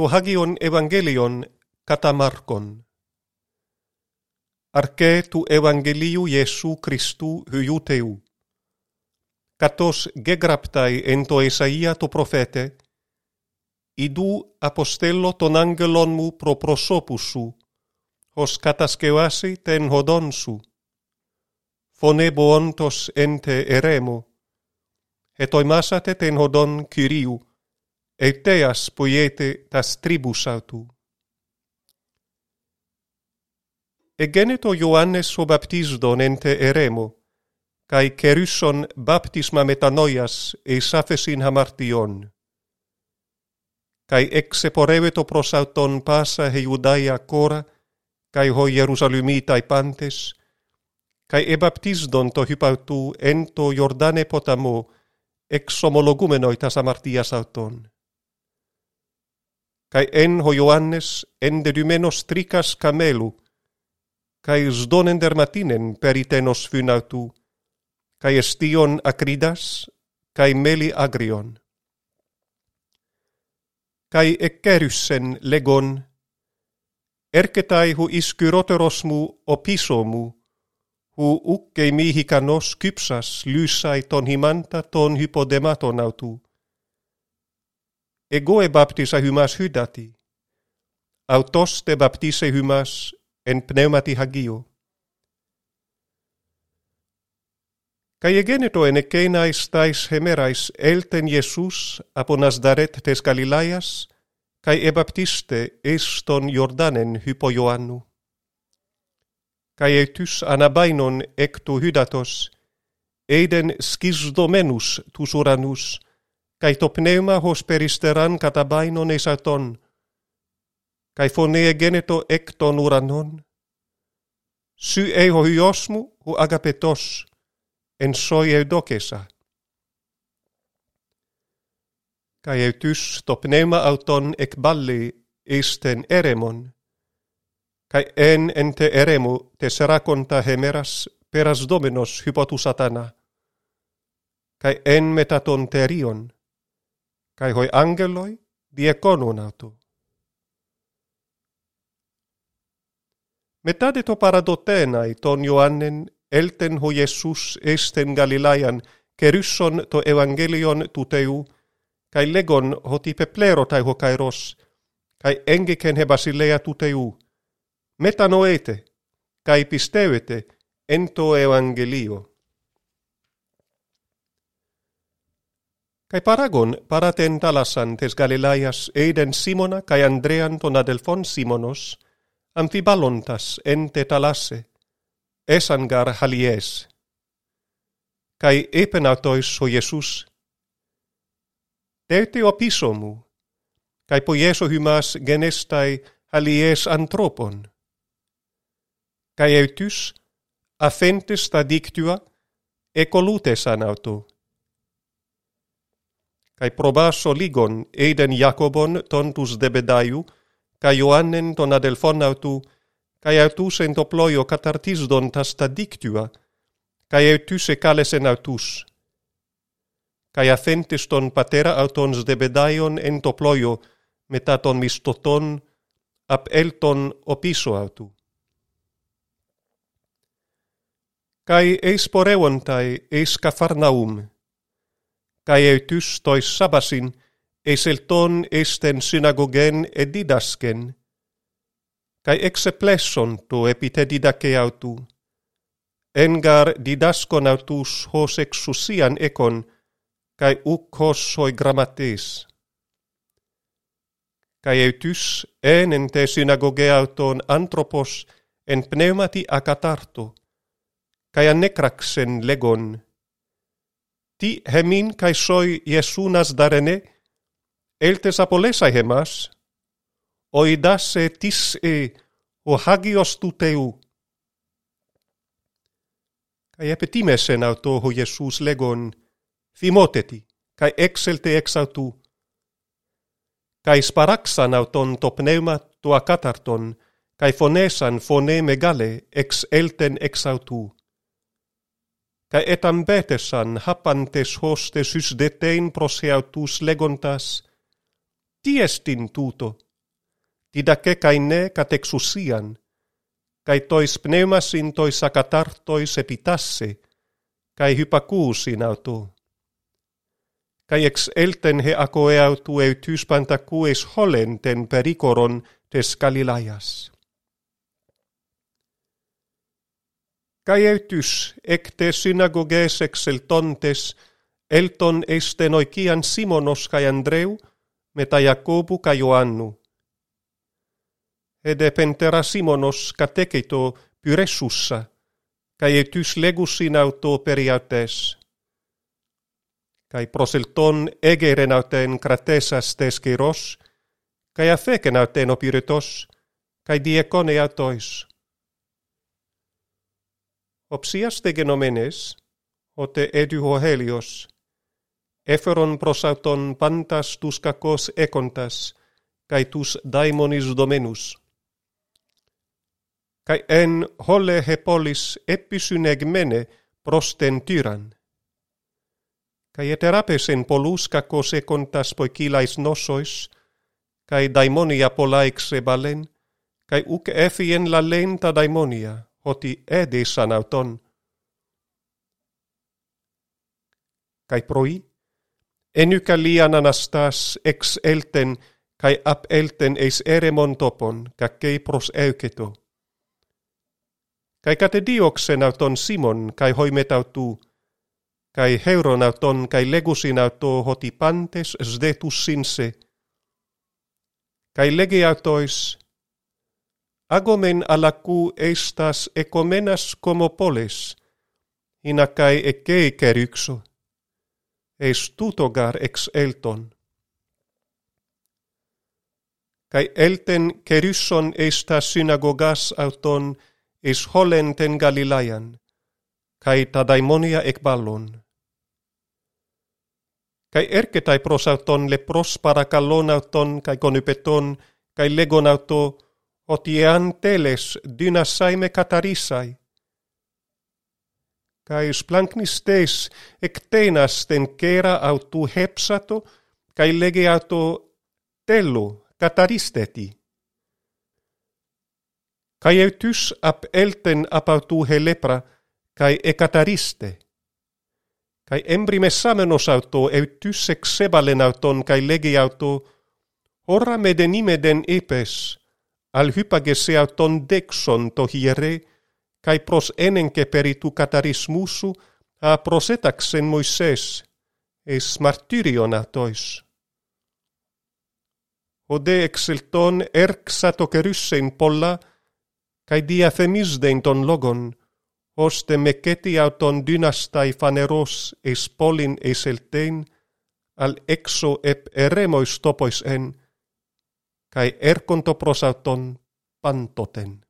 το Άγιον Ευαγγέλιον κατά Μάρκον. Αρκέ του Ευαγγελίου Ιησού Χριστού Υιού Θεού. Κατός γεγραπτάει εν το Ισαΐα το προφέτε, «Ιδού αποστέλλω τον άγγελον μου προ προσώπους σου, ως κατασκευάσει τεν χοντών σου. Φωνεύω όντως εν τε ερέμο, ετοιμάσατε τεν Κυρίου, teas poiete tas tribus autu. Egeneto Ioannes o baptisdon ente eremo, cae cerusson baptisma metanoias eis afesin hamartion. Cae εξεπορεύετο προς αυτον πάσα η Ιουδαία κόρα, cae ho Ιερουσαλυμίtai pantes, cae ebaptisdon to hypautu εν το Ιορδάνε ποταμό, εξομολογούμενοι τας αμαρτίας αυτών kai en ho Johannes en dedumenos tricas camelu, kai sdonen der matinen peritenos funatu, kai estion acridas, kai meli agrion. Kai ekkeryssen legon, erketai hu iskyroteros opisomu, hu ukkei mihikanos kypsas lysai ton himanta ton hypodematon autu, egoe baptisa hymas hydati, autoste baptise hymas en pneumati hagio. Kai egeneto en ekenais tais hemerais elten Iisus apo Nazdaret tes Galilaias, kai ebaptiste eston Jordanen hypo Ioannu. Kai etus anabainon ecto hydatos, eiden schisdomenus tus uranus, kai to pneuma hos peristeran katabainon esaton, kai phonee geneto ekton uranon, sy ei ho hyosmu hu agapetos, en soi eudokesa. Kai eutys to pneuma auton ek balli esten eremon, kai en ente eremu te serakonta hemeras peras dominos hypotusatana, kai en metaton terion, kai hoi angeloi diekonon autu. Metade to paradotenai ton Ioannen elten ho Jesus esten Galilaian kerysson to evangelion tuteu, kai legon hoti peplero tai ho kairos, kai engiken he basilea tuteu, metanoete, kai pisteuete ento evangelio. Kai paragon paraten talasantes Galilaias eiden Simona kai Andrean ton Adelfon Simonos amfibalontas ente talasse esangar halies kai epenatois o Iesus Τέτε opisomu, μου, po ποιέσω hymas genestai halies antropon. Kai eutus, αφέντες ta dictua, ecolutes anautu kai probasso ligon eiden Jacobon tontus debedaiu, kai Joannen ton adelphonautu, kai autus en toploio catartisdon tasta dictua, kai autus ecalesen autus. Kai athentes ton patera autons debedaion en toploio metaton mistoton ap elton opiso autu. Kai eis Καί eis πορεύονται kai eutys tois sabasin, eiselton esten synagogen edidasken, kai exeplesson to epitedidake autu, engar didaskon autus hos exusian ekon, kai uc hos hoi grammates. Kai eutys en te synagoge auton anthropos en pneumati acatarto, kai annecraxen legon, τι hemin kai Ιεσούνας δαρενέ, έλτες απολέσαι εμάς, ο ειδάς ε, της ε, ο Άγιος του Θεού. Καί επετίμεσεν αυτό ο Ιεσούς λέγον, θυμότετη, καί έξελτε εξ αυτού. Καί σπαράξαν αυτον το πνεύμα kai ακάταρτον, καί φωνέσαν φωνέ μεγάλε εξέλτεν εξ αυτού. ca etan betesan hapantes hostes hys detein proseautus legontas, tiestin tuto, didake caine cat exusian, cae tois pneumasin tois acatartois epitasse, cae hypakuusin auto. Cae ex elten he acoeautu eutyspanta kues holenten perikoron tes kalilajas. kai eutys ekte synagoges exeltontes elton esten oikian Simonos kai Andreu meta Iacobu kai Ioannu. Ede pentera Simonos kateketo pyressussa, kai eutys legussin auto periates. Kai proselton egerenauten kratesas teskiros, kai afekenauten opyritos kai diekoneatois. Οψίας τεγενομένες, οτε έδιου ο Χέλιος, έφερον προς αυτον πάντας τους κακός έκοντας, καί τους δαίμονις δομένους. Καί εν χόλε χεπόλης επισυνεγμένε προς τεν τύραν. Καί ετεράπεσεν πολλούς κακός έκοντας ποικίλαις νόσοις, καί δαιμόνια πολλά εξεβαλέν, καί ουκ έφυγεν λαλέν τα δαιμόνια la lenta daimonia, hoti ede sanauton. Kai proi, enyka lian anastas ex elten, kai ap elten eis eremon topon, kakei pros euketo kai kate dioksen auton Simon kai hoimetautu, kai heuron auton kai legusin auto hoti pantes sdetus sinse, kai lege autois, agomen alaku estas ekomenas komopoles, hinakai ekei keryxo, eis tutogar ex elton. Kai elten kerysson estas synagogas auton eis holenten Galilajan, kai tadaimonia ekballon. Kai erketai prosauton lepros parakallonauton kai konypeton kai legonauto, ότι εάν τέλες katarisai. με καταρίσαι. Καί σπλάνκνιστες εκτένας την κέρα αυτού χέψατο, καί λέγε αυτο τέλο καταρίστετη. Καί ευτούς απ' έλτεν απ' αυτού χελέπρα, καί εκαταρίστε. Καί εμπριμεσάμενος αυτό ευτούς εξέβαλεν αυτον καί λέγε αυτό, «Ωρα με δεν είμαι δεν είπες, al hypagese auton dexon to hiere, kai pros enenke peritu katarismusu a prosetaxen Moises, es martyrion atois. Ode exelton erxato keryssein polla, kai dia themis denton logon, hoste meceti auton dynastai faneros es polin es eltein, al exo ep eremois topois en, cae erconto prosauton pantoten.